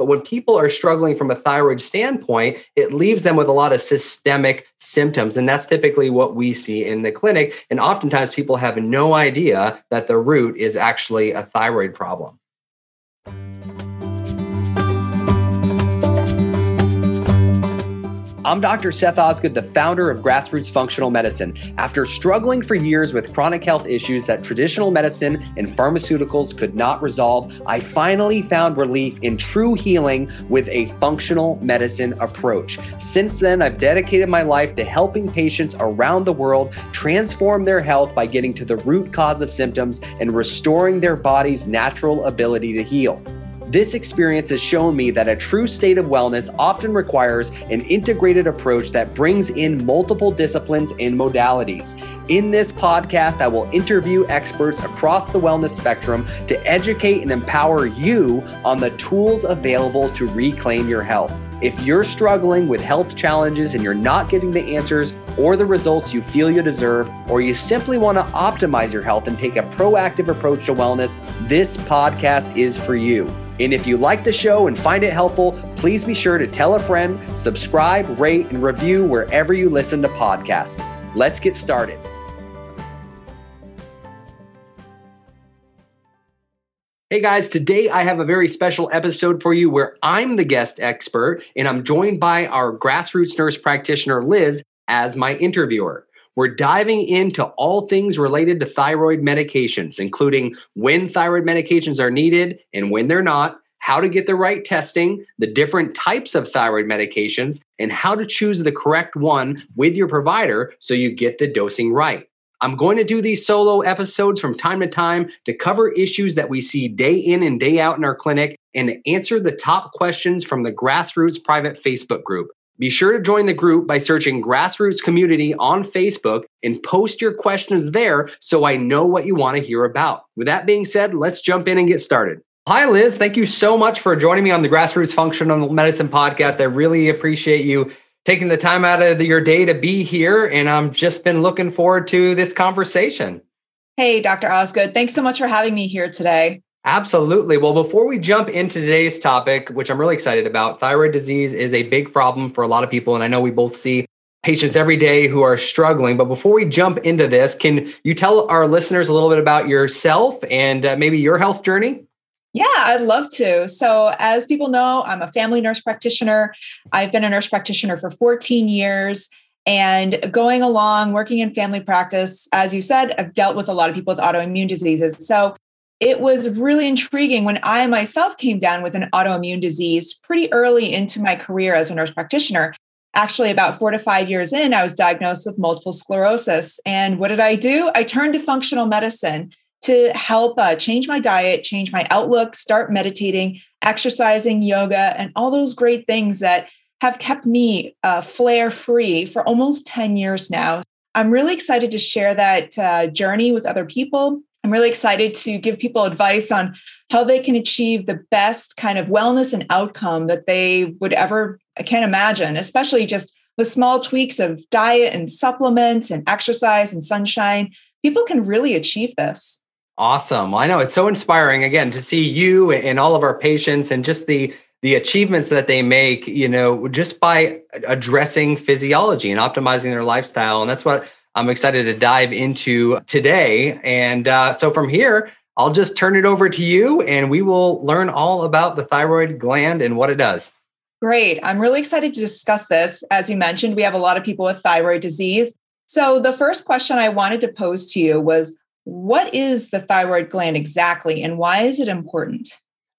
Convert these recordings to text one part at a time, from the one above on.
But when people are struggling from a thyroid standpoint, it leaves them with a lot of systemic symptoms. And that's typically what we see in the clinic. And oftentimes people have no idea that the root is actually a thyroid problem. I'm Dr. Seth Osgood, the founder of Grassroots Functional Medicine. After struggling for years with chronic health issues that traditional medicine and pharmaceuticals could not resolve, I finally found relief in true healing with a functional medicine approach. Since then, I've dedicated my life to helping patients around the world transform their health by getting to the root cause of symptoms and restoring their body's natural ability to heal. This experience has shown me that a true state of wellness often requires an integrated approach that brings in multiple disciplines and modalities. In this podcast, I will interview experts across the wellness spectrum to educate and empower you on the tools available to reclaim your health. If you're struggling with health challenges and you're not getting the answers or the results you feel you deserve, or you simply want to optimize your health and take a proactive approach to wellness, this podcast is for you. And if you like the show and find it helpful, please be sure to tell a friend, subscribe, rate, and review wherever you listen to podcasts. Let's get started. Hey guys, today I have a very special episode for you where I'm the guest expert and I'm joined by our grassroots nurse practitioner, Liz, as my interviewer. We're diving into all things related to thyroid medications, including when thyroid medications are needed and when they're not, how to get the right testing, the different types of thyroid medications, and how to choose the correct one with your provider so you get the dosing right. I'm going to do these solo episodes from time to time to cover issues that we see day in and day out in our clinic and to answer the top questions from the Grassroots private Facebook group. Be sure to join the group by searching Grassroots Community on Facebook and post your questions there so I know what you want to hear about. With that being said, let's jump in and get started. Hi, Liz. Thank you so much for joining me on the Grassroots Functional Medicine podcast. I really appreciate you taking the time out of your day to be here. And I've just been looking forward to this conversation. Hey, Dr. Osgood. Thanks so much for having me here today. Absolutely. Well, before we jump into today's topic, which I'm really excited about, thyroid disease is a big problem for a lot of people. And I know we both see patients every day who are struggling. But before we jump into this, can you tell our listeners a little bit about yourself and uh, maybe your health journey? Yeah, I'd love to. So, as people know, I'm a family nurse practitioner. I've been a nurse practitioner for 14 years. And going along, working in family practice, as you said, I've dealt with a lot of people with autoimmune diseases. So, it was really intriguing when I myself came down with an autoimmune disease pretty early into my career as a nurse practitioner. Actually, about four to five years in, I was diagnosed with multiple sclerosis. And what did I do? I turned to functional medicine to help uh, change my diet, change my outlook, start meditating, exercising, yoga, and all those great things that have kept me uh, flare free for almost 10 years now. I'm really excited to share that uh, journey with other people I'm really excited to give people advice on how they can achieve the best kind of wellness and outcome that they would ever can't imagine, especially just with small tweaks of diet and supplements and exercise and sunshine. People can really achieve this. Awesome. Well, I know it's so inspiring again to see you and all of our patients and just the the achievements that they make, you know, just by addressing physiology and optimizing their lifestyle. And that's what I'm excited to dive into today. And uh, so from here, I'll just turn it over to you and we will learn all about the thyroid gland and what it does. Great. I'm really excited to discuss this. As you mentioned, we have a lot of people with thyroid disease. So, the first question I wanted to pose to you was what is the thyroid gland exactly and why is it important?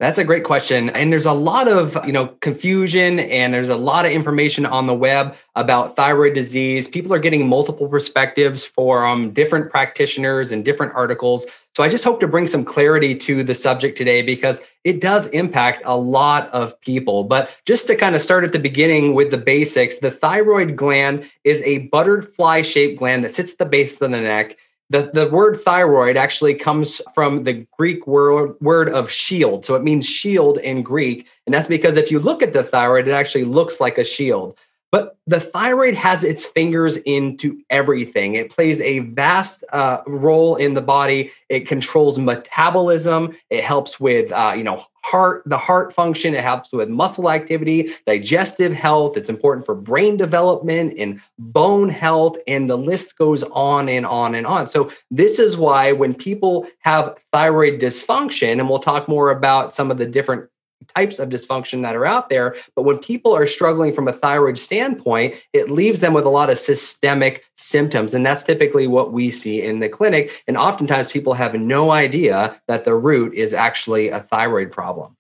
That's a great question. And there's a lot of, you know, confusion and there's a lot of information on the web about thyroid disease. People are getting multiple perspectives from different practitioners and different articles. So I just hope to bring some clarity to the subject today because it does impact a lot of people. But just to kind of start at the beginning with the basics, the thyroid gland is a butterfly shaped gland that sits at the base of the neck the, the word thyroid actually comes from the Greek word, word of shield. So it means shield in Greek. And that's because if you look at the thyroid, it actually looks like a shield. But the thyroid has its fingers into everything. It plays a vast uh, role in the body. It controls metabolism. It helps with, uh, you know, heart, the heart function. It helps with muscle activity, digestive health. It's important for brain development and bone health. And the list goes on and on and on. So this is why when people have thyroid dysfunction, and we'll talk more about some of the different types of dysfunction that are out there. But when people are struggling from a thyroid standpoint, it leaves them with a lot of systemic symptoms. And that's typically what we see in the clinic. And oftentimes people have no idea that the root is actually a thyroid problem.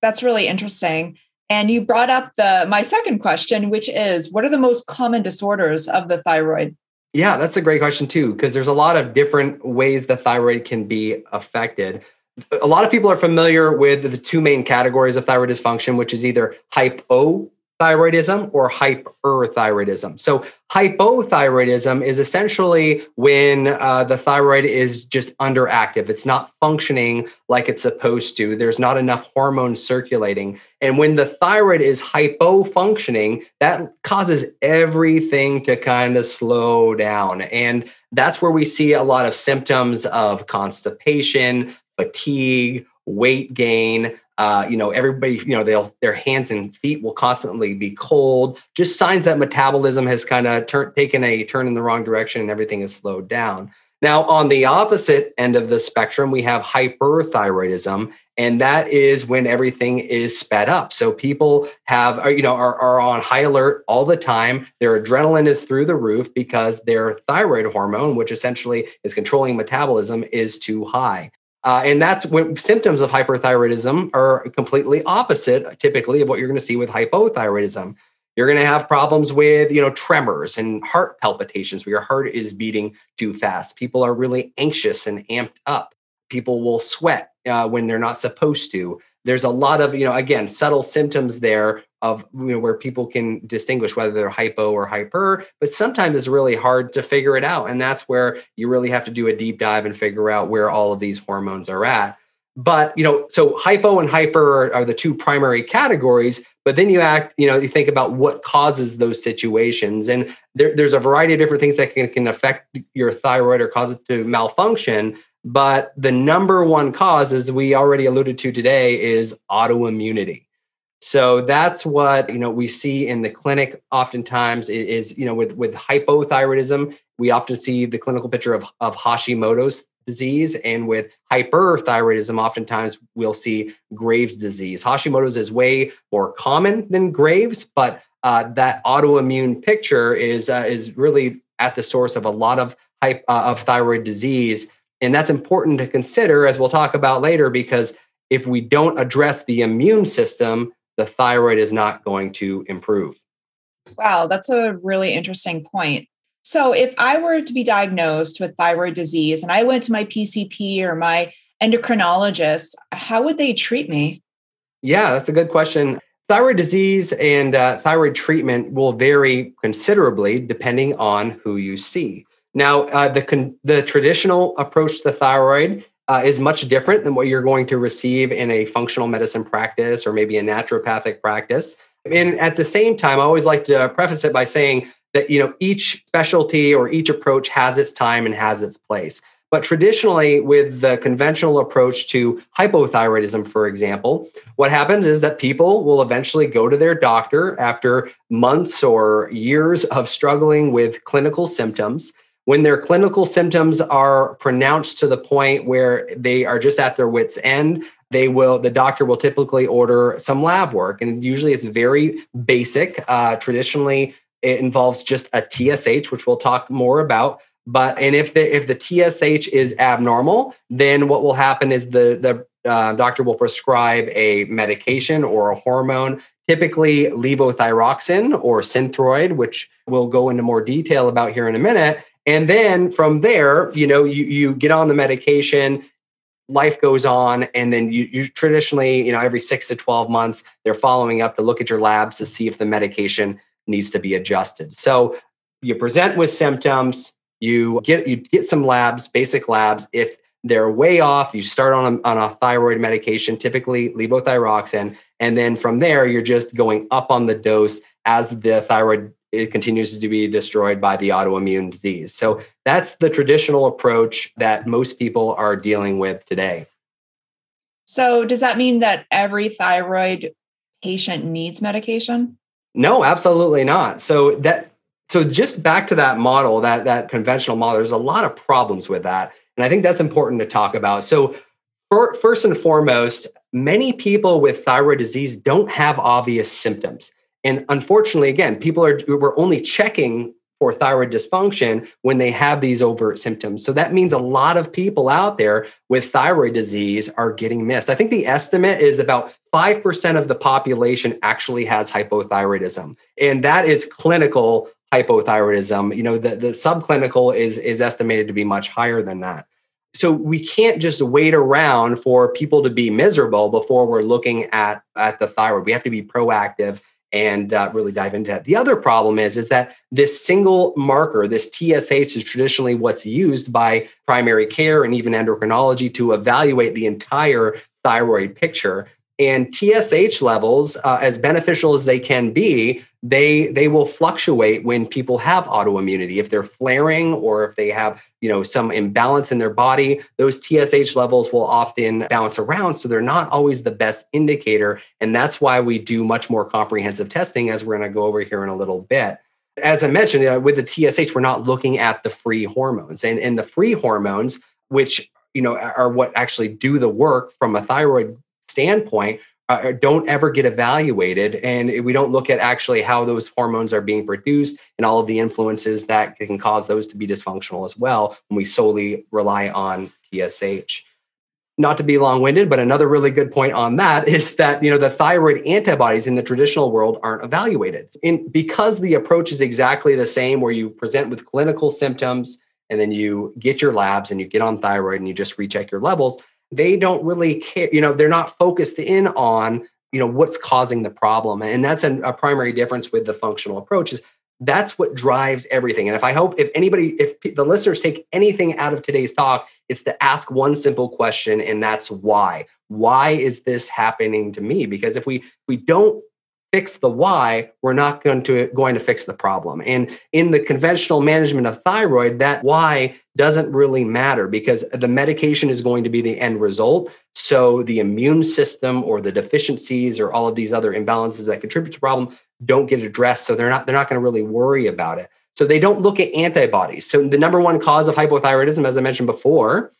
That's really interesting. And you brought up the my second question, which is what are the most common disorders of the thyroid? Yeah, that's a great question too, because there's a lot of different ways the thyroid can be affected a lot of people are familiar with the two main categories of thyroid dysfunction, which is either hypothyroidism or hyperthyroidism. So, hypothyroidism is essentially when uh, the thyroid is just underactive. It's not functioning like it's supposed to. There's not enough hormones circulating. And when the thyroid is hypofunctioning, that causes everything to kind of slow down. And that's where we see a lot of symptoms of constipation, fatigue, weight gain. Uh, you know, everybody, you know, they'll their hands and feet will constantly be cold. Just signs that metabolism has kind of taken a turn in the wrong direction and everything is slowed down. Now, on the opposite end of the spectrum, we have hyperthyroidism, and that is when everything is sped up. So people have, you know, are, are on high alert all the time. Their adrenaline is through the roof because their thyroid hormone, which essentially is controlling metabolism, is too high. Uh, and that's when symptoms of hyperthyroidism are completely opposite, typically, of what you're going to see with hypothyroidism. You're going to have problems with, you know, tremors and heart palpitations where your heart is beating too fast. People are really anxious and amped up. People will sweat uh, when they're not supposed to. There's a lot of, you know, again, subtle symptoms there of you know where people can distinguish whether they're hypo or hyper but sometimes it's really hard to figure it out and that's where you really have to do a deep dive and figure out where all of these hormones are at. But you know so hypo and hyper are, are the two primary categories but then you act you know you think about what causes those situations and there, there's a variety of different things that can, can affect your thyroid or cause it to malfunction but the number one cause as we already alluded to today is autoimmunity so that's what you know we see in the clinic oftentimes is, you know with with hypothyroidism we often see the clinical picture of, of Hashimoto's disease and with hyperthyroidism oftentimes we'll see Graves disease. Hashimoto's is way more common than Graves but uh, that autoimmune picture is uh, is really at the source of a lot of hype uh, of thyroid disease and that's important to consider as we'll talk about later because if we don't address the immune system the thyroid is not going to improve. Wow, that's a really interesting point. So, if I were to be diagnosed with thyroid disease and I went to my PCP or my endocrinologist, how would they treat me? Yeah, that's a good question. Thyroid disease and uh, thyroid treatment will vary considerably depending on who you see. Now, uh, the con- the traditional approach to the thyroid uh, is much different than what you're going to receive in a functional medicine practice or maybe a naturopathic practice. And at the same time, I always like to preface it by saying that you know each specialty or each approach has its time and has its place. But traditionally, with the conventional approach to hypothyroidism, for example, what happens is that people will eventually go to their doctor after months or years of struggling with clinical symptoms when their clinical symptoms are pronounced to the point where they are just at their wits end they will the doctor will typically order some lab work. And usually it's very basic. Uh, traditionally it involves just a tsh which we'll talk more about. But and if the if the tsh is abnormal then what will happen is the the uh, doctor will prescribe a medication or a hormone typically levothyroxine or synthroid which we'll go into more detail about here in a minute and then from there, you know, you, you get on the medication, life goes on, and then you, you traditionally, you know, every six to 12 months, they're following up to look at your labs to see if the medication needs to be adjusted. So you present with symptoms, you get you get some labs, basic labs. If they're way off, you start on a, on a thyroid medication, typically levothyroxine, and then from there you're just going up on the dose as the thyroid it continues to be destroyed by the autoimmune disease. So that's the traditional approach that most people are dealing with today. So does that mean that every thyroid patient needs medication? No, absolutely not. So that so just back to that model, that that conventional model, there's a lot of problems with that. And I think that's important to talk about. So for, first and foremost, many people with thyroid disease don't have obvious symptoms. And unfortunately, again, people are we're only checking for thyroid dysfunction when they have these overt symptoms. So that means a lot of people out there with thyroid disease are getting missed. I think the estimate is about 5% of the population actually has hypothyroidism. And that is clinical hypothyroidism. You know, the, the subclinical is, is estimated to be much higher than that. So we can't just wait around for people to be miserable before we're looking at, at the thyroid. We have to be proactive and uh, really dive into that. The other problem is is that this single marker, this TSH, is traditionally what's used by primary care and even endocrinology to evaluate the entire thyroid picture. And TSH levels, uh, as beneficial as they can be, they they will fluctuate when people have autoimmunity. If they're flaring or if they have you know some imbalance in their body, those TSH levels will often bounce around. So they're not always the best indicator, and that's why we do much more comprehensive testing, as we're going to go over here in a little bit as I mentioned, uh, with the TSH, we're not looking at the free hormones, and and the free hormones, which you know are what actually do the work from a thyroid standpoint uh, don't ever get evaluated. And we don't look at actually how those hormones are being produced and all of the influences that can cause those to be dysfunctional as well when we solely rely on TSH not to be long-winded but another really good point on that is that you know the thyroid antibodies in the traditional world aren't evaluated. And because the approach is exactly the same where you present with clinical symptoms and then you get your labs and you get on thyroid and you just recheck your levels they don't really care you know they're not focused in on you know what's causing the problem. And that's an, a primary difference with the functional approach is that's what drives everything. And if i hope if anybody if the listeners take anything out of today's talk it's to ask one simple question and that's why. Why is this happening to me? Because if we we don't fix the why, we're not going to going to fix the problem. And in the conventional management of thyroid, that why doesn't really matter because the medication is going to be the end result. So the immune system or the deficiencies or all of these other imbalances that contribute to problem don't get addressed. So they're not they're not going to really worry about it. So they don't look at antibodies. So the number one cause of hypothyroidism, as I mentioned before,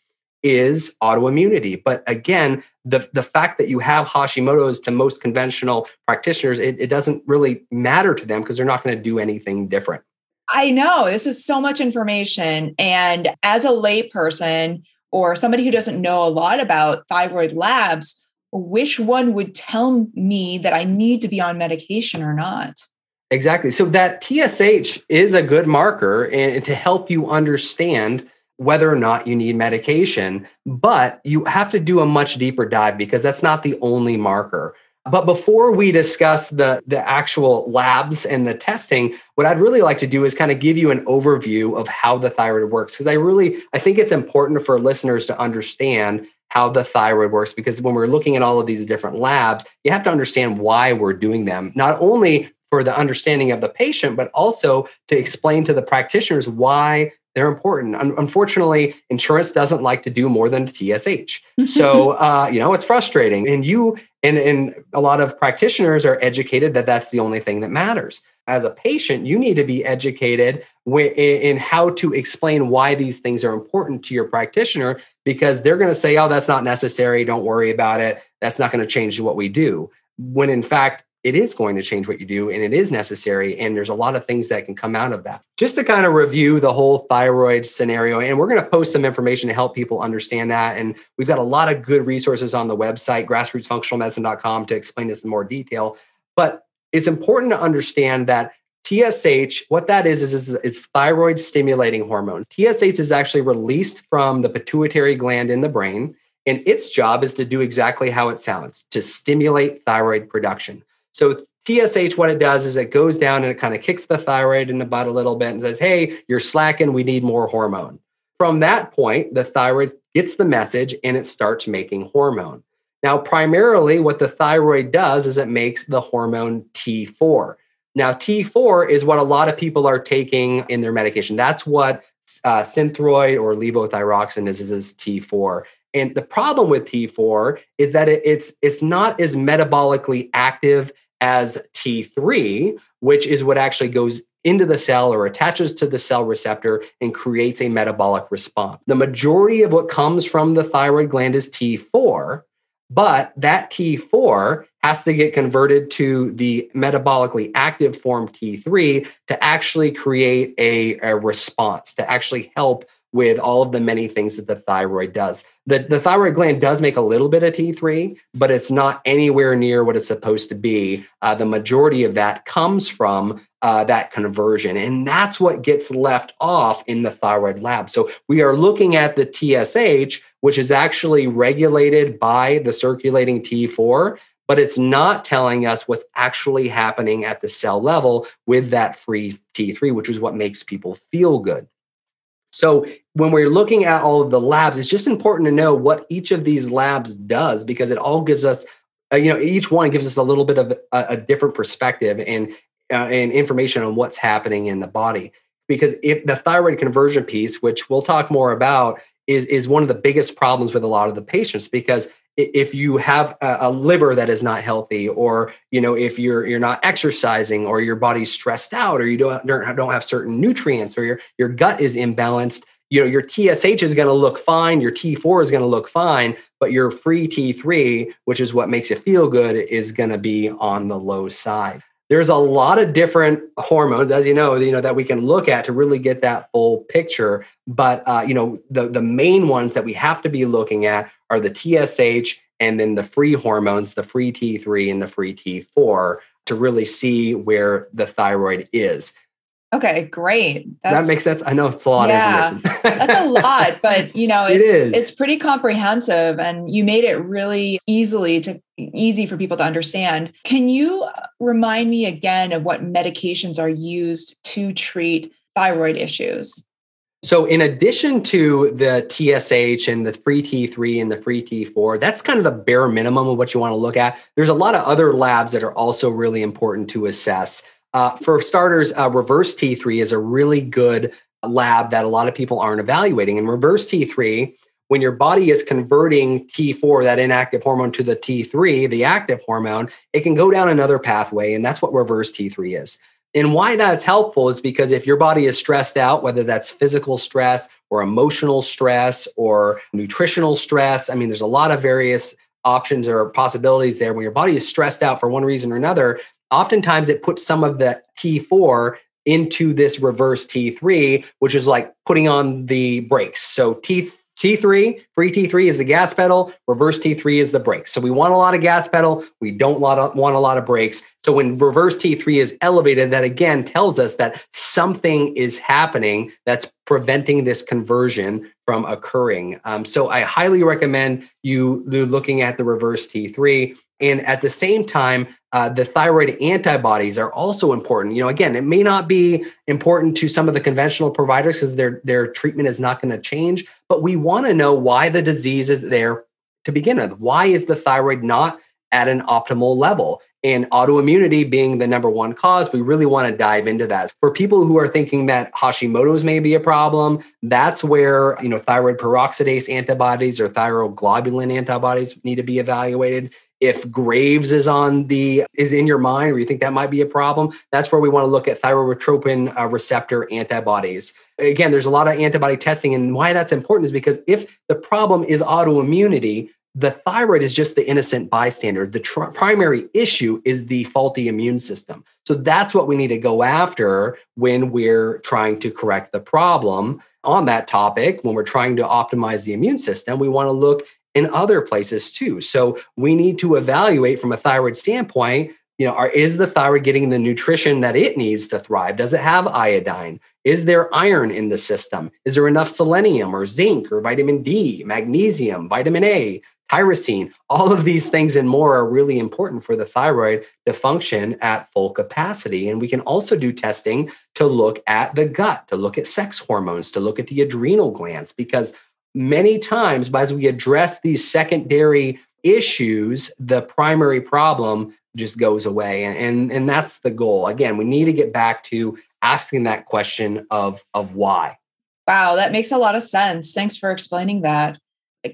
is autoimmunity. But again, the, the fact that you have Hashimoto's to most conventional practitioners, it, it doesn't really matter to them because they're not going to do anything different. I know this is so much information. And as a layperson or somebody who doesn't know a lot about thyroid labs, which one would tell me that I need to be on medication or not? Exactly. So that TSH is a good marker and to help you understand whether or not you need medication, but you have to do a much deeper dive because that's not the only marker. But before we discuss the, the actual labs and the testing, what I'd really like to do is kind of give you an overview of how the thyroid works. Because I really I think it's important for listeners to understand how the thyroid works because when we're looking at all of these different labs, you have to understand why we're doing them. Not only for the understanding of the patient, but also to explain to the practitioners why they're important. unfortunately, insurance doesn't like to do more than TSH. So, uh, you know, it's frustrating. And you and, and a lot of practitioners are educated that that's the only thing that matters. As a patient, you need to be educated in how to explain why these things are important to your practitioner because they're going to say, oh, that's not necessary. Don't worry about it. That's not going to change what we do. When in fact, it is going to change what you do and it is necessary. And there's a lot of things that can come out of that. Just to kind of review the whole thyroid scenario, and we're going to post some information to help people understand that. And we've got a lot of good resources on the website, grassrootsfunctionalmedicine.com, to explain this in more detail. But it's important to understand that TSH, what that is, is, is it's thyroid stimulating hormone. TSH is actually released from the pituitary gland in the brain. And its job is to do exactly how it sounds to stimulate thyroid production. So TSH, what it does is it goes down and it kind of kicks the thyroid in the butt a little bit and says, hey, you're slacking, we need more hormone. From that point, the thyroid gets the message and it starts making hormone. Now, primarily, what the thyroid does is it makes the hormone T4. Now, T4 is what a lot of people are taking in their medication. That's what uh, Synthroid or levothyroxine is, is, is T4. And the problem with T4 is that it, it's it's not as metabolically active as T3, which is what actually goes into the cell or attaches to the cell receptor and creates a metabolic response. The majority of what comes from the thyroid gland is T4, but that T4 has to get converted to the metabolically active form T3 to actually create a, a response, to actually help with all of the many things that the thyroid does. The, the thyroid gland does make a little bit of T3, but it's not anywhere near what it's supposed to be. Uh, the majority of that comes from uh, that conversion. And that's what gets left off in the thyroid lab. So we are looking at the TSH, which is actually regulated by the circulating T4 but it's not telling us what's actually happening at the cell level with that free T3, which is what makes people feel good. So when we're looking at all of the labs, it's just important to know what each of these labs does because it all gives us, uh, you know, each one gives us a little bit of a, a different perspective and uh, and information on what's happening in the body. Because if the thyroid conversion piece, which we'll talk more about, is is one of the biggest problems with a lot of the patients because if you have a, liver that is not healthy or you know if you're you're not exercising or your body's stressed out or you don't don't have certain nutrients or your your gut is imbalanced you know your TSH is going to look fine your T4 is going to look fine but your free T3 which is what makes you feel good is going to be on the low side. There's a lot of different hormones as you know you know that we can look at to really get that full picture but uh, you know the the main ones that we have to be looking at are the TSH and then the free hormones the free T3 and the free T4 to really see where the thyroid is Okay, great. That's, that makes sense. I know it's a lot yeah, of information. that's a lot, but you know, it's it is. it's pretty comprehensive and you made it really easily to easy for people to understand. Can you uh, remind me again of what medications are used to treat thyroid issues? So, in addition to the TSH and the free T3 and the free T4, that's kind of the bare minimum of what you want to look at. There's a lot of other labs that are also really important to assess. Uh, for starters, uh, reverse T3 is a really good lab that a lot of people aren't evaluating. And reverse T3, when your body is converting T4, that inactive hormone, to the T3, the active hormone, it can go down another pathway. And that's what reverse T3 is. And why that's helpful is because if your body is stressed out, whether that's physical stress or emotional stress or nutritional stress, I mean, there's a lot of various options or possibilities there. When your body is stressed out for one reason or another, oftentimes it puts some of the T4 into this reverse T3, which is like putting on the brakes. So T T3, free T3 is the gas pedal, reverse T3 is the brakes. So we want a lot of gas pedal, we don't want a lot of brakes. So when reverse T3 is elevated, that again tells us that something is happening that's preventing this conversion from occurring. Um, so I highly recommend you looking at the reverse T3. And at the same time, uh, the thyroid antibodies are also important. You know, again, it may not be important to some of the conventional providers because their their treatment is not going to change, but we want to know why the disease is there to begin with. Why is the thyroid not at an optimal level? And autoimmunity being the number one cause, we really want to dive into that. For people who are thinking that Hashimoto's may be a problem, that's where you know thyroid peroxidase antibodies or thyroglobulin antibodies need to be evaluated if Graves is on the is in your mind, or you think that might be a problem, that's where we want to look at thyrotropin uh, receptor antibodies. Again, there's a lot of antibody testing, and why that's important is because if the problem is autoimmunity, the thyroid is just the innocent bystander. The tr- primary issue is the faulty immune system. So that's what we need to go after when we're trying to correct the problem on that topic. When we're trying to optimize the immune system, we want to look in other places too. So we need to evaluate from a thyroid standpoint, you know, are, is the thyroid getting the nutrition that it needs to thrive? Does it have iodine? Is there iron in the system? Is there enough selenium or zinc or vitamin D, magnesium, vitamin A, tyrosine? All of these things and more are really important for the thyroid to function at full capacity. And we can also do testing to look at the gut, to look at sex hormones, to look at the adrenal glands, because many times as we address these secondary issues, the primary problem just goes away. And, and, and that's the goal. Again, we need to get back to asking that question of, of why. Wow, that makes a lot of sense. Thanks for explaining that.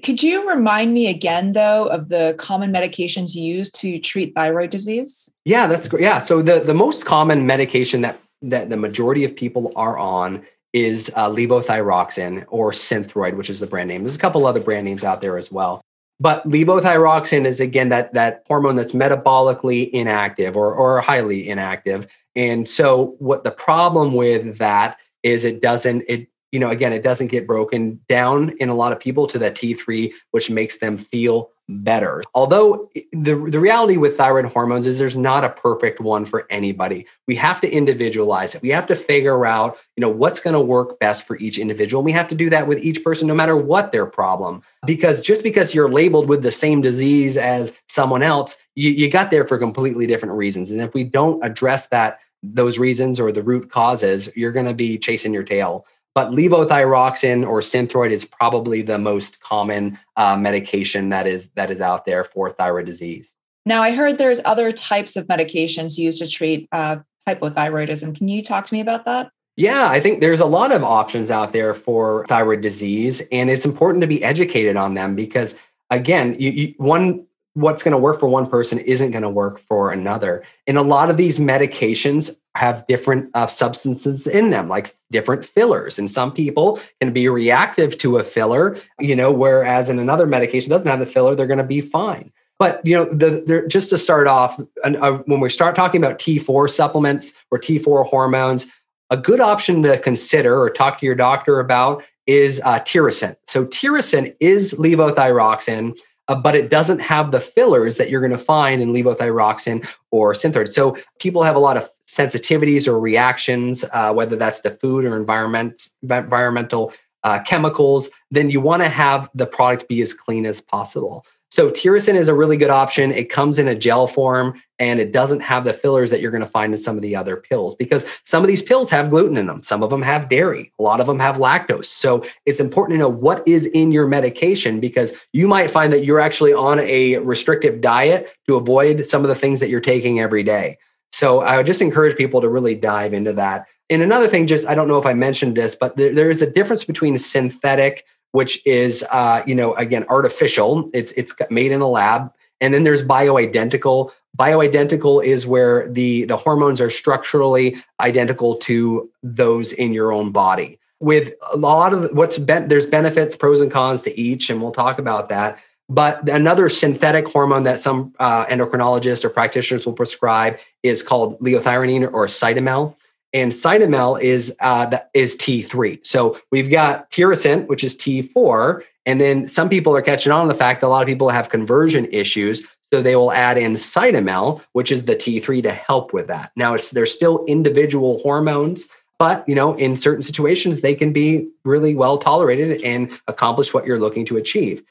Could you remind me again, though, of the common medications used to treat thyroid disease? Yeah, that's great. Yeah, so the, the most common medication that that the majority of people are on is uh, levothyroxine or Synthroid, which is the brand name. There's a couple other brand names out there as well. But levothyroxine is again that that hormone that's metabolically inactive or or highly inactive. And so what the problem with that is it doesn't it you know again it doesn't get broken down in a lot of people to that T3 which makes them feel better. Although the, the reality with thyroid hormones is there's not a perfect one for anybody. We have to individualize it. We have to figure out, you know, what's going to work best for each individual. We have to do that with each person no matter what their problem. Because just because you're labeled with the same disease as someone else, you, you got there for completely different reasons. And if we don't address that those reasons or the root causes, you're going to be chasing your tail. But levothyroxine or Synthroid is probably the most common uh, medication that is that is out there for thyroid disease. Now, I heard there's other types of medications used to treat uh, hypothyroidism. Can you talk to me about that? Yeah, I think there's a lot of options out there for thyroid disease, and it's important to be educated on them because, again, you, you, one what's going to work for one person isn't going to work for another. And a lot of these medications have different uh, substances in them, like different fillers. And some people can be reactive to a filler, you know, whereas in another medication doesn't have the filler, they're going to be fine. But you know, the, the, just to start off, uh, when we start talking about T4 supplements or T4 hormones, a good option to consider or talk to your doctor about is uh, Tirosint. So Tirosint is levothyroxine uh, but it doesn't have the fillers that you're going to find in levothyroxine or Synthroid. So people have a lot of sensitivities or reactions, uh, whether that's the food or environment, environmental uh, chemicals. Then you want to have the product be as clean as possible. So Tirosint is a really good option. It comes in a gel form and it doesn't have the fillers that you're going to find in some of the other pills because some of these pills have gluten in them. Some of them have dairy. A lot of them have lactose. So it's important to know what is in your medication because you might find that you're actually on a restrictive diet to avoid some of the things that you're taking every day. So I would just encourage people to really dive into that. And another thing, just I don't know if I mentioned this, but there, there is a difference between synthetic which is uh, you know again artificial. It's it's made in a lab, and then there's bioidentical. Bioidentical is where the the hormones are structurally identical to those in your own body. With a lot of what's been there's benefits, pros and cons to each, and we'll talk about that. But another synthetic hormone that some uh, endocrinologists or practitioners will prescribe is called liothyronine or Cytomel and cytomel is uh, is T3. So we've got Tirosint, which is T4, and then some people are catching on to the fact that a lot of people have conversion issues, so they will add in cytomel, which is the T3 to help with that. Now it's they're still individual hormones, but you know in certain situations they can be really well tolerated and accomplish what you're looking to achieve.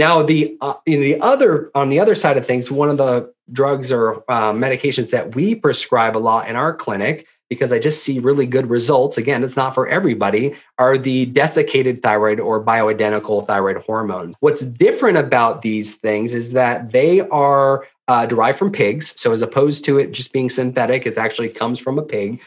Now the uh, in the other on the other side of things, one of the drugs or uh, medications that we prescribe a lot in our clinic because I just see really good results. Again, it's not for everybody, are the desiccated thyroid or bioidentical thyroid hormones. What's different about these things is that they are uh, derived from pigs. So, as opposed to it just being synthetic, it actually comes from a pig,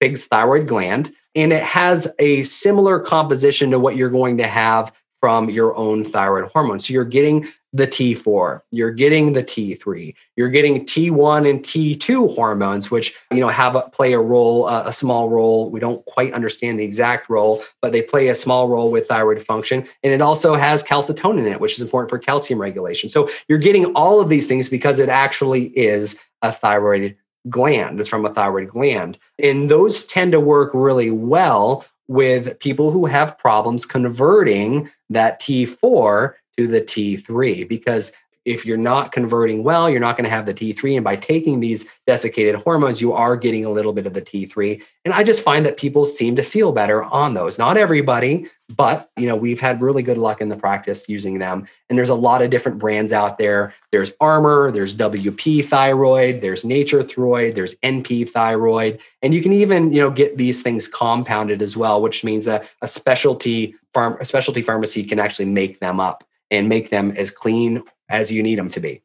pig's thyroid gland, and it has a similar composition to what you're going to have from your own thyroid hormone. So, you're getting the T4, you're getting the T3, you're getting T1 and T2 hormones, which you know have a, play a role, a, a small role. We don't quite understand the exact role, but they play a small role with thyroid function. And it also has calcitonin in it, which is important for calcium regulation. So you're getting all of these things because it actually is a thyroid gland. It's from a thyroid gland. And those tend to work really well with people who have problems converting that T4 to the T3 because if you're not converting well, you're not going to have the T3. And by taking these desiccated hormones, you are getting a little bit of the T3. And I just find that people seem to feel better on those. Not everybody, but you know, we've had really good luck in the practice using them. And there's a lot of different brands out there. There's Armour, there's WP thyroid, there's Nature Thyroid, there's NP thyroid. And you can even, you know, get these things compounded as well, which means that a specialty farm, a specialty pharmacy can actually make them up and make them as clean as you need them to be.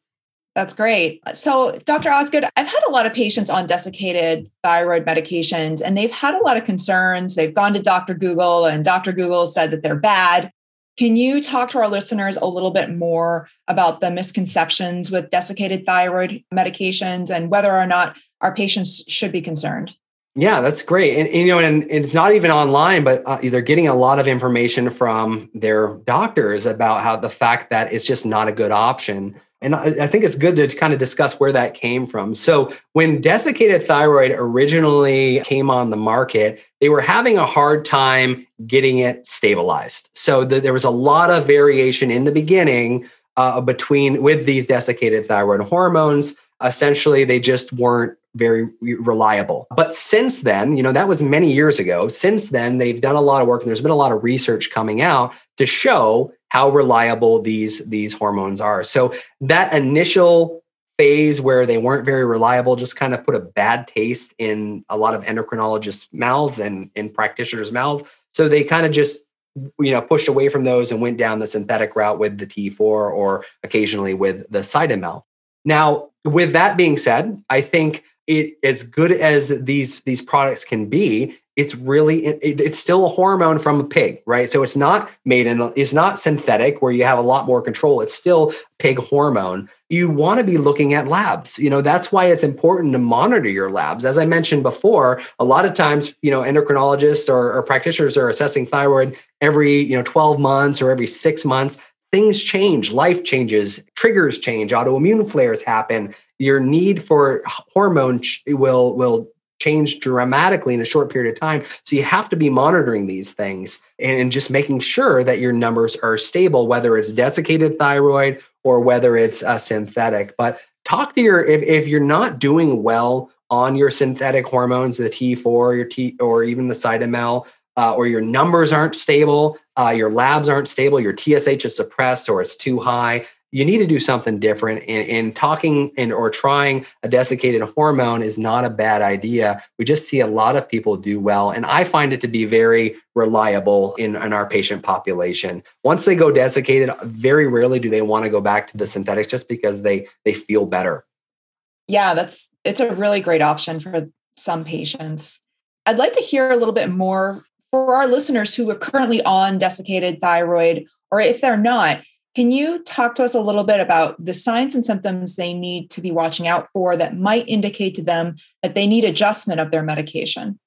That's great. So, Dr. Osgood, I've had a lot of patients on desiccated thyroid medications, and they've had a lot of concerns. They've gone to Dr. Google, and Dr. Google said that they're bad. Can you talk to our listeners a little bit more about the misconceptions with desiccated thyroid medications and whether or not our patients should be concerned? Yeah, that's great. And, and you know, and, and, it's not even online, but uh, they're getting a lot of information from their doctors about how the fact that it's just not a good option. And I, think it's good to kind of discuss where that came from. So, when desiccated thyroid originally came on the market, they were having a hard time getting it stabilized. So, the, there was a lot of variation in the beginning uh, between with these desiccated thyroid hormones. Essentially, they just weren't very reliable. But since then, you know, that was many years ago. Since then, they've done a lot of work and there's been a lot of research coming out to show how reliable these these hormones are. So that initial phase where they weren't very reliable just kind of put a bad taste in a lot of endocrinologists' mouths and in practitioners' mouths. So they kind of just you know pushed away from those and went down the synthetic route with the T4 or occasionally with the Cytomel. Now, with that being said, I think it as good as these these products can be it's really it, it's still a hormone from a pig right? So it's not made in it's not synthetic where you have a lot more control. It's still pig hormone. You want to be looking at labs. You know that's why it's important to monitor your labs. As i mentioned before a lot of times you know endocrinologists or, or practitioners are assessing thyroid every you know 12 months or every six months things change, life changes, triggers change, autoimmune flares happen. Your need for hormone will will change dramatically in a short period of time. So you have to be monitoring these things and, and just making sure that your numbers are stable, whether it's desiccated thyroid or whether it's a synthetic. But talk to your if, if you're not doing well on your synthetic hormones, the T4, your T, or even the Cytomel, uh, or your numbers aren't stable, uh, your labs aren't stable, your TSH is suppressed or it's too high, you need to do something different. And, and talking and or trying a desiccated hormone is not a bad idea. We just see a lot of people do well, and I find it to be very reliable in, in our patient population. Once they go desiccated, very rarely do they want to go back to the synthetics just because they they feel better. Yeah, that's it's a really great option for some patients. I'd like to hear a little bit more for our listeners who are currently on desiccated thyroid, or if they're not, can you talk to us a little bit about the signs and symptoms they need to be watching out for that might indicate to them that they need adjustment of their medication?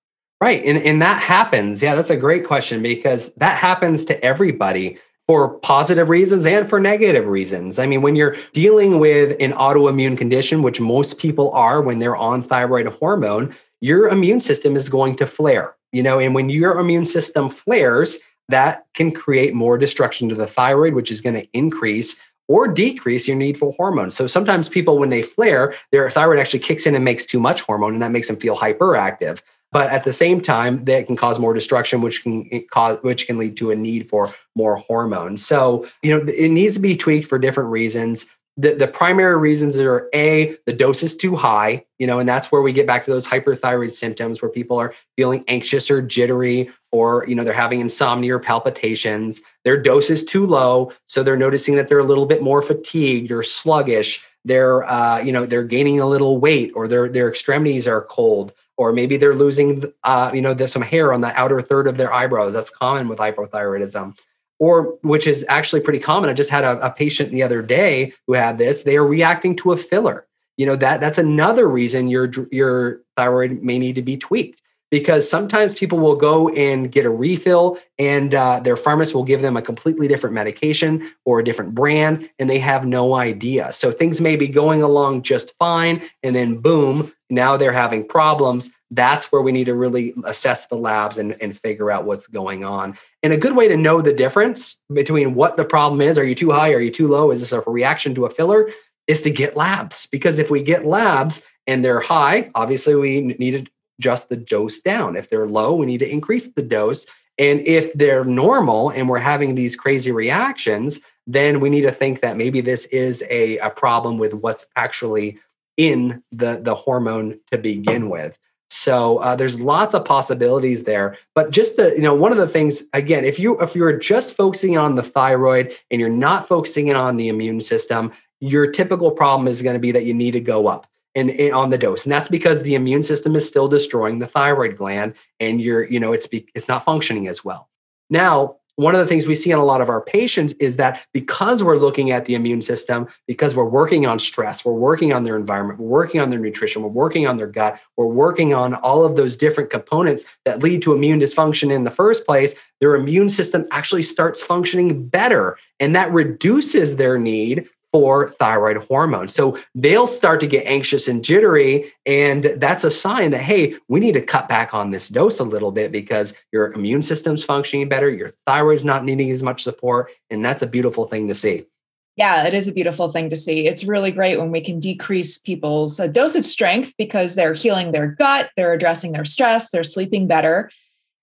Right. And, and that happens. Yeah, that's a great question because that happens to everybody for positive reasons and for negative reasons. I mean, when you're dealing with an autoimmune condition, which most people are when they're on thyroid hormone, your immune system is going to flare you know and when your immune system flares that can create more destruction to the thyroid which is going to increase or decrease your need for hormones. So sometimes people, when they flare, their thyroid actually kicks in and makes too much hormone, and that makes them feel hyperactive. But at the same time, that can cause more destruction, which can eh, cause, which can lead to a need for more hormones. So you know, it needs to be tweaked for different reasons the, the primary reasons are a the dose is too high you know and that's where we get back to those hyperthyroid symptoms where people are feeling anxious or jittery or you know they're having insomnia or palpitations. Their dose is too low so they're noticing that they're a little bit more fatigued or sluggish. They're uh, you know they're gaining a little weight or their their extremities are cold or maybe they're losing uh, you know some hair on the outer third of their eyebrows. That's common with hypothyroidism or which is actually pretty common. I just had a, a, patient the other day who had this. They are reacting to a filler. You know that that's another reason your your thyroid may need to be tweaked because sometimes people will go and get a refill and uh, their pharmacist will give them a completely different medication or a different brand and they have no idea. So things may be going along just fine and then boom, now they're having problems that's where we need to really assess the labs and, and figure out what's going on. And a good way to know the difference between what the problem is are you too high? Are you too low? Is this a reaction to a filler? Is to get labs. Because if we get labs and they're high, obviously we need to adjust the dose down. If they're low, we need to increase the dose. And if they're normal and we're having these crazy reactions, then we need to think that maybe this is a, a problem with what's actually in the, the hormone to begin with. So uh, there's lots of possibilities there. But just the, you know, one of the things again, if you if you're just focusing on the thyroid and you're not focusing in on the immune system, your typical problem is going to be that you need to go up and, and, on the dose and that's because the immune system is still destroying the thyroid gland and you're you know it's be, it's not functioning as well now one of the things we see in a lot of our patients is that because we're looking at the immune system, because we're working on stress, we're working on their environment, we're working on their nutrition, we're working on their gut, we're working on all of those different components that lead to immune dysfunction in the first place, their immune system actually starts functioning better. And that reduces their need for thyroid hormone. So they'll start to get anxious and jittery. And that's a sign that, hey, we need to cut back on this dose a little bit because your immune system's functioning better, your thyroid's not needing as much support. And that's a beautiful thing to see. Yeah, it is a beautiful thing to see. It's really great when we can decrease people's uh, dosage strength because they're healing their gut, they're addressing their stress, they're sleeping better.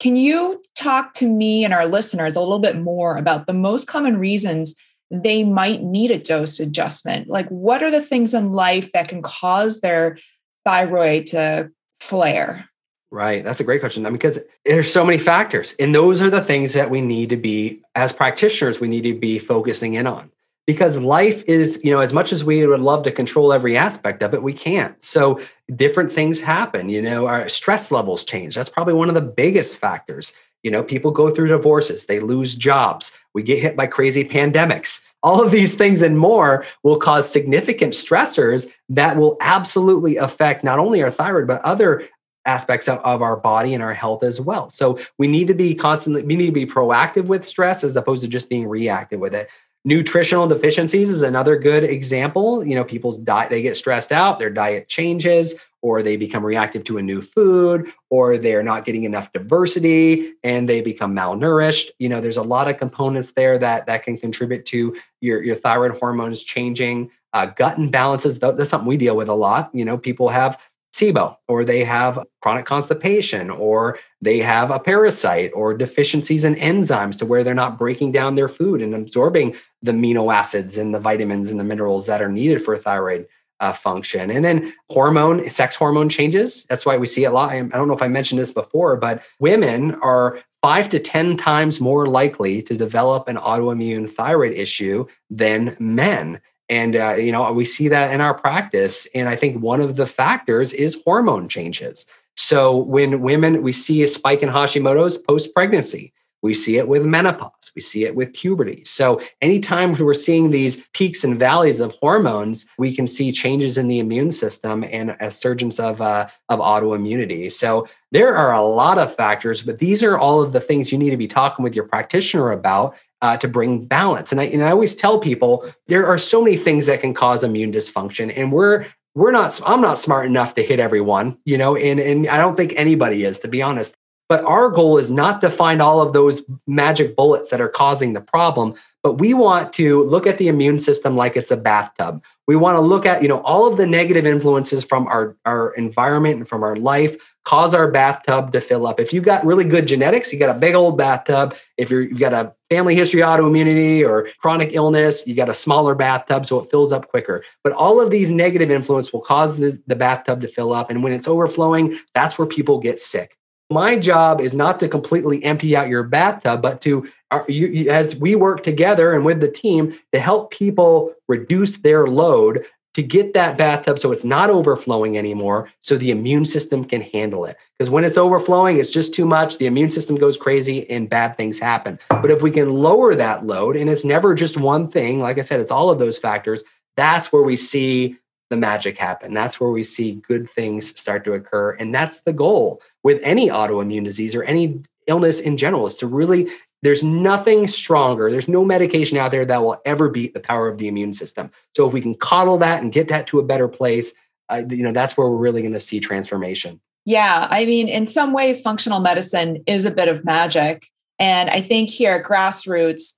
Can you talk to me and our listeners a little bit more about the most common reasons they might need a dose adjustment. Like, what are the things in life that can cause their thyroid to flare? Right. That's a great question. I mean, because there's so many factors. And those are the things that we need to be, as practitioners, we need to be focusing in on. Because life is, you know, as much as we would love to control every aspect of it, we can't. So different things happen. You know, our stress levels change. That's probably one of the biggest factors. You know, people go through divorces, they lose jobs, we get hit by crazy pandemics. All of these things and more will cause significant stressors that will absolutely affect not only our thyroid, but other aspects of, our body and our health as well. So we need to be constantly, we need to be proactive with stress as opposed to just being reactive with it. Nutritional deficiencies is another good example. You know, people's diet, they get stressed out, their diet changes, or they become reactive to a new food, or they're not getting enough diversity and they become malnourished. You know, there's a lot of components there that that can contribute to your, your thyroid hormones changing. Uh, gut imbalances, that's something we deal with a lot. You know, people have SIBO, or they have chronic constipation, or they have a parasite, or deficiencies in enzymes to where they're not breaking down their food and absorbing the amino acids and the vitamins and the minerals that are needed for thyroid uh, function. And then hormone, sex hormone changes. That's why we see it a lot. I don't know if I mentioned this before, but women are five to 10 times more likely to develop an autoimmune thyroid issue than men. And, uh, you know, we see that in our practice. And I think one of the factors is hormone changes. So when women, we see a spike in Hashimoto's post pregnancy. We see it with menopause. We see it with puberty. So, anytime we're seeing these peaks and valleys of hormones, we can see changes in the immune system and a surgence of, uh, of autoimmunity. So, there are a lot of factors, but these are all of the things you need to be talking with your practitioner about uh, to bring balance. And I, and I always tell people there are so many things that can cause immune dysfunction, and we're we're not i'm not smart enough to hit everyone you know and and i don't think anybody is to be honest but our goal is not to find all of those magic bullets that are causing the problem, but we want to look at the immune system like it's a bathtub. We want to look at, you know, all of the negative influences from our, our environment and from our life cause our bathtub to fill up. If you've got really good genetics, you got a big old bathtub. If you're, you've got a family history autoimmunity or chronic illness, you got a smaller bathtub so it fills up quicker. But all of these negative influence will cause the bathtub to fill up. And when it's overflowing, that's where people get sick my job is not to completely empty out your bathtub, but to, uh, as we work together and with the team to help people reduce their load to get that bathtub so it's not overflowing anymore so the immune system can handle it because when it's overflowing it's just too much the immune system goes crazy and bad things happen but if we can lower that load and it's never just one thing like i said it's all of those factors that's where we see the magic happen. That's where we see good things start to occur. And that's the goal with any autoimmune disease or any illness in general is to really, there's nothing stronger. There's no medication out there that will ever beat the power of the immune system. So if we can coddle that and get that to a better place, uh, you know, that's where we're really going to see transformation. Yeah. I mean, in some ways, functional medicine is a bit of magic. And I think here at Grassroots,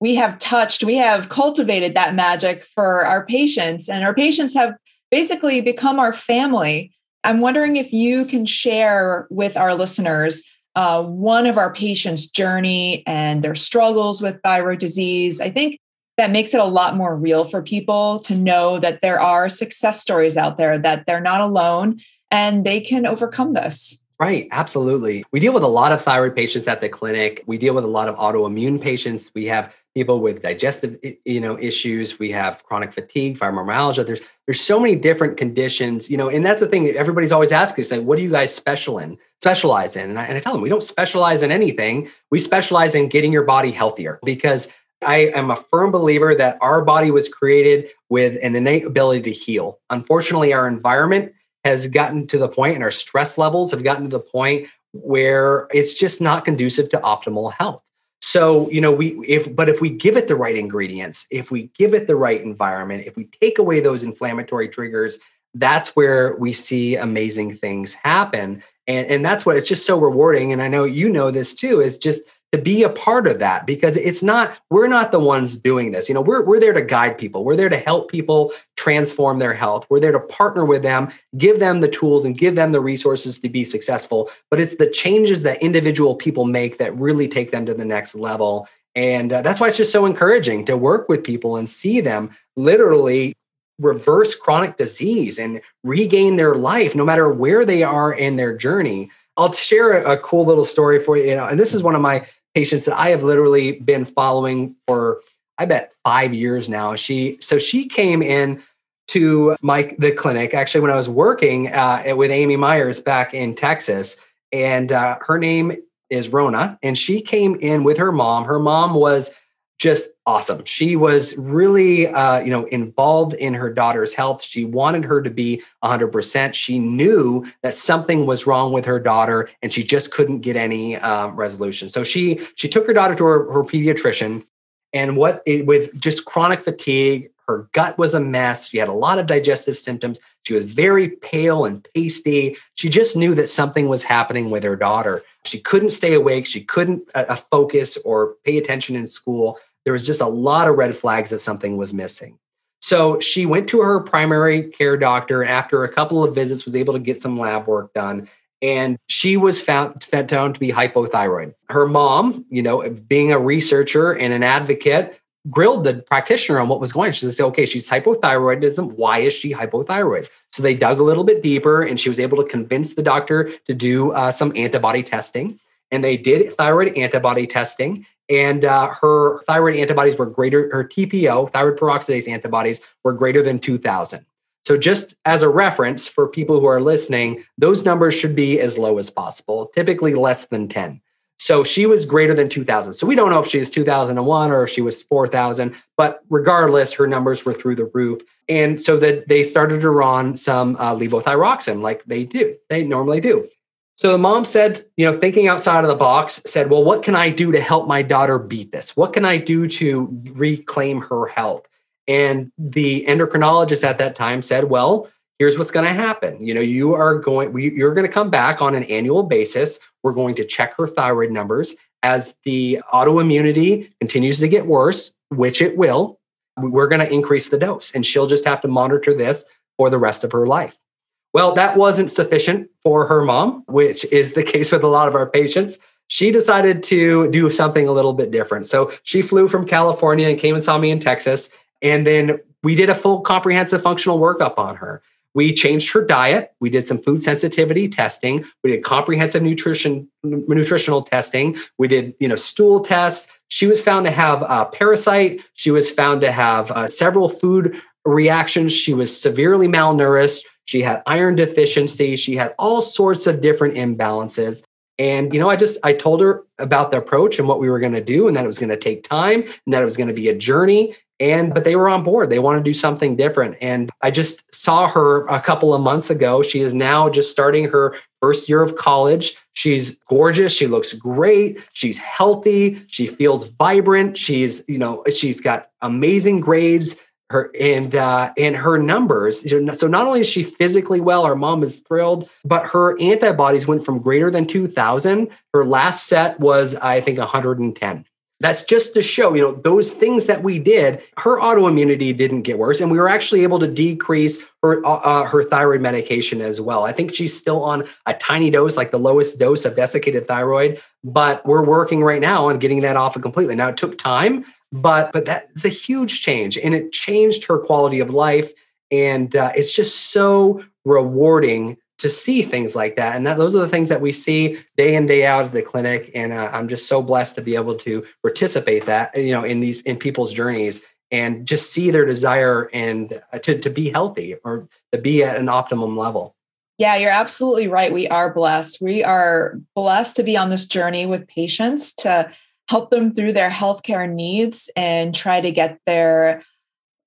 we have touched, we have cultivated that magic for our patients, and our patients have basically become our family. I'm wondering if you can share with our listeners uh, one of our patients' journey and their struggles with thyroid disease. I think that makes it a lot more real for people to know that there are success stories out there, that they're not alone and they can overcome this. Right, absolutely. We deal with a lot of thyroid patients at the clinic. We deal with a lot of autoimmune patients. We have people with digestive you know issues we have chronic fatigue fibromyalgia there's there's so many different conditions you know and that's the thing that everybody's always asking is like what do you guys special in specialize in and I, and I tell them we don't specialize in anything we specialize in getting your body healthier because I am a firm believer that our body was created with an innate ability to heal. Unfortunately, our environment has gotten to the point and our stress levels have gotten to the point where it's just not conducive to optimal health. So, you know, we if but if we give it the right ingredients, if we give it the right environment, if we take away those inflammatory triggers, that's where we see amazing things happen. And and that's what it's just so rewarding and I know you know this too is just to be a part of that because it's not we're not the ones doing this. You know we're, we're there to guide people. We're there to help people transform their health. We're there to partner with them give them the tools and give them the resources to be successful. But it's the changes that individual people make that really take them to the next level. And uh, that's why it's just so encouraging to work with people and see them literally reverse chronic disease and regain their life no matter where they are in their journey. I'll share a, a, cool little story for you. You know, and this is one of my patients that I have literally been following for I bet five years now. She so she came in to my the clinic actually when I was working uh, with Amy Myers back in Texas, and uh, her name is Rona, and she came in with her mom. Her mom was just awesome. She was really, uh, you know, involved in her daughter's health. She wanted her to be 100%. She knew that something was wrong with her daughter, and she just couldn't get any um, resolution. So she she took her daughter to her, her pediatrician, and what it, with just chronic fatigue, her gut was a mess. She had a lot of digestive symptoms. She was very pale and pasty. She just knew that something was happening with her daughter. She couldn't stay awake. She couldn't uh, uh, focus or pay attention in school. There was just a lot of red flags that something was missing. So she went to her primary care doctor after a couple of visits was able to get some lab work done and she was found, found to be hypothyroid. Her mom, you know, being a researcher and an advocate, grilled the practitioner on what was going on. She said, okay, she's hypothyroidism. Why is she hypothyroid? So they dug a little bit deeper and she was able to convince the doctor to do uh, some antibody testing. And they did thyroid antibody testing. And uh, her thyroid antibodies were greater, her TPO, thyroid peroxidase antibodies, were greater than 2000. So, just as a reference for people who are listening, those numbers should be as low as possible, typically less than 10. So she was greater than 2000. So we don't know if she was 2001 or if she was 4000, but regardless, her numbers were through the roof. And so that they started her on some uh, levothyroxine like they do, they normally do. So the mom said, you know, thinking outside of the box, said, well, what can I do to help my daughter beat this? What can I do to reclaim her health? And the endocrinologist at that time said, well, here's what's going to happen. You know, you are going, you're going to come back on an annual basis. We're going to check her thyroid numbers as the autoimmunity continues to get worse, which it will. We're going to increase the dose, and she'll just have to monitor this for the rest of her life. Well, that wasn't sufficient for her mom, which is the case with a lot of our patients. She decided to do something a little bit different. So she flew from California and came and saw me in Texas. And then we did a full comprehensive functional workup on her. We changed her diet. We did some food sensitivity testing. We did comprehensive nutrition nutritional testing. We did you know stool tests. She was found to have a parasite. She was found to have uh, several food reactions. She was severely malnourished. She had iron deficiency. She had all sorts of different imbalances. And you know, I just I told her about the approach and what we were going to do, and that it was going to take time, and that it was going to be a journey, and but they were on board. They want to do something different. And i just saw her a couple of months ago. She is now just starting her first year of college. She's gorgeous. She looks great. She's healthy. She feels vibrant. She's you know she's got amazing grades her and uh and her numbers so not only is she physically well our mom is thrilled but her antibodies went from greater than 2000 her last set was i think 110 that's just to show, you know, those things that we did, her autoimmunity didn't get worse, and we were actually able to decrease her uh, uh, her thyroid medication as well. I think she's still on a tiny dose, like the lowest dose of desiccated thyroid, but we're working right now on getting that off of completely. Now it took time, but but that's a huge change, and it changed her quality of life, and uh, it's just so rewarding to see things like that. And that those are the things that we see day in day out at the clinic. And uh, I'm just so blessed to be able to participate that you know in these in people's journeys and just see their desire and uh, to to be healthy or to be at an optimum level. Yeah, you're absolutely right. We are blessed. We are blessed to be on this journey with patients to help them through their healthcare needs and try to get their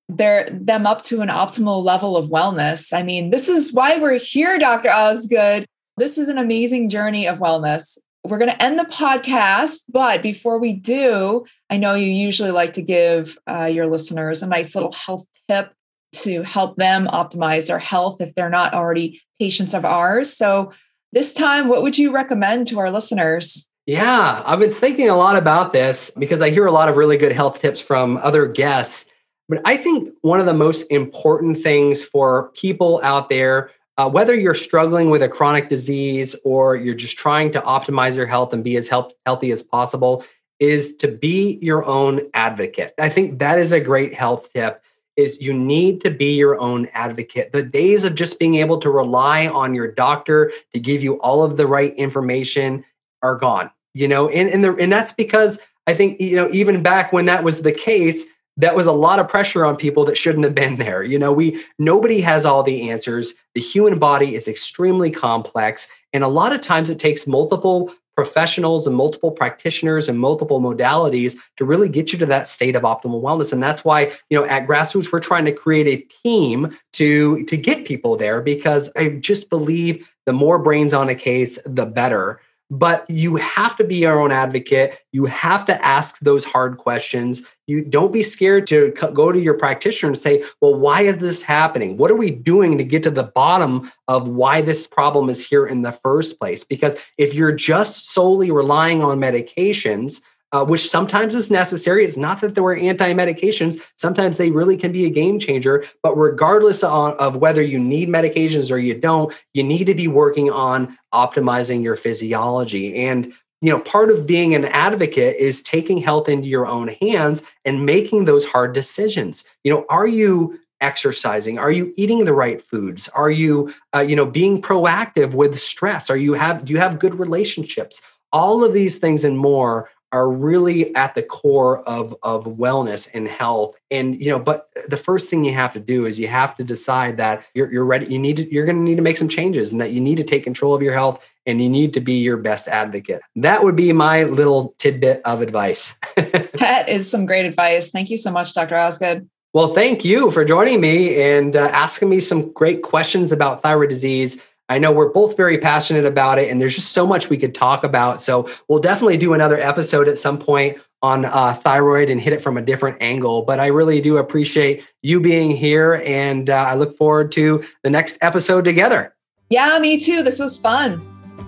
their them up to an optimal level of wellness. I mean, this is why we're here, Dr. Osgood. This is an amazing journey of wellness. We're going to end the podcast, but before we do, I know you usually like to give uh, your listeners a nice little health tip to help them optimize their health if they're not already patients of ours. So, this time, what would you recommend to our listeners? Yeah, I've been thinking a lot about this because I hear a lot of really good health tips from other guests. But I think one of the most important things for people out there, uh, whether you're struggling with a chronic disease or you're just trying to optimize your health and be as health, healthy as possible, is to be your own advocate. I think that is a great health tip is you need to be your own advocate. The days of just being able to rely on your doctor to give you all of the right information are gone. You know, and and, the, and that's because I think you know even back when that was the case, that was a lot of pressure on people that shouldn't have been there. You know, we nobody has all the answers. The human body is extremely complex, and a lot of times it takes multiple professionals and multiple practitioners and multiple modalities to really get you to that state of optimal wellness and that's why you know at grassroots we're trying to create a team to to get people there because i just believe the more brains on a case the better but you have to be your own advocate. You have to ask those hard questions. You don't be scared to go to your practitioner and say well why is this happening? What are we doing to get to the bottom of why this problem is here in the first place? Because if you're just solely relying on medications uh, which sometimes is necessary. It's not that there were anti medications. Sometimes they really can be a game changer. But regardless of, of whether you need medications or you don't, you need to be working on optimizing your physiology. And you know, part of being an advocate is taking health into your own hands and making those hard decisions. You know, are you exercising are you eating the right foods are you uh, you know being proactive with stress are you have do you have good relationships all of these things and more are really at the core of of wellness and health. And you know but the first thing you have to do is you have to decide that you're, you're ready you need to you're going to need to make some changes and that you need to take control of your health and you need to be your best advocate. That would be my little tidbit of advice. That is some great advice. Thank you so much dr osgood. Well thank you for joining me and uh, asking me some great questions about thyroid disease I know we're both very passionate about it, and there's just so much we could talk about. So we'll definitely do another episode at some point on uh, thyroid and hit it from a different angle. But I really do appreciate you being here, and uh, I look forward to the next episode together. Yeah, me too. This was fun.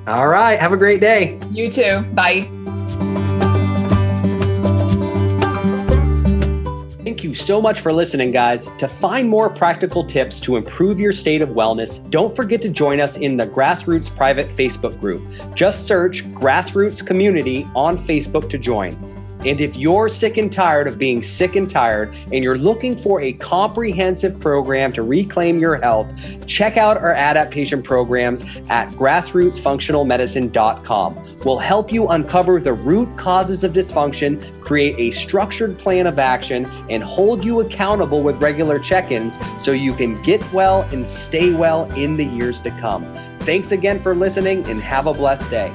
All right. Have a great day. You too. Bye. You so much for listening, guys. To find more practical tips to improve your state of wellness, don't forget to join us in the Grassroots private Facebook group. Just search Grassroots Community on Facebook to join. And if you're sick and tired of being sick and tired and you're looking for a comprehensive program to reclaim your health, check out our adaptation programs at grassrootsfunctionalmedicine.com. We'll help you uncover the root causes of dysfunction, create a structured plan of action, and hold you accountable with regular check ins so you can get well and stay well in the years to come. Thanks again for listening and have a blessed day.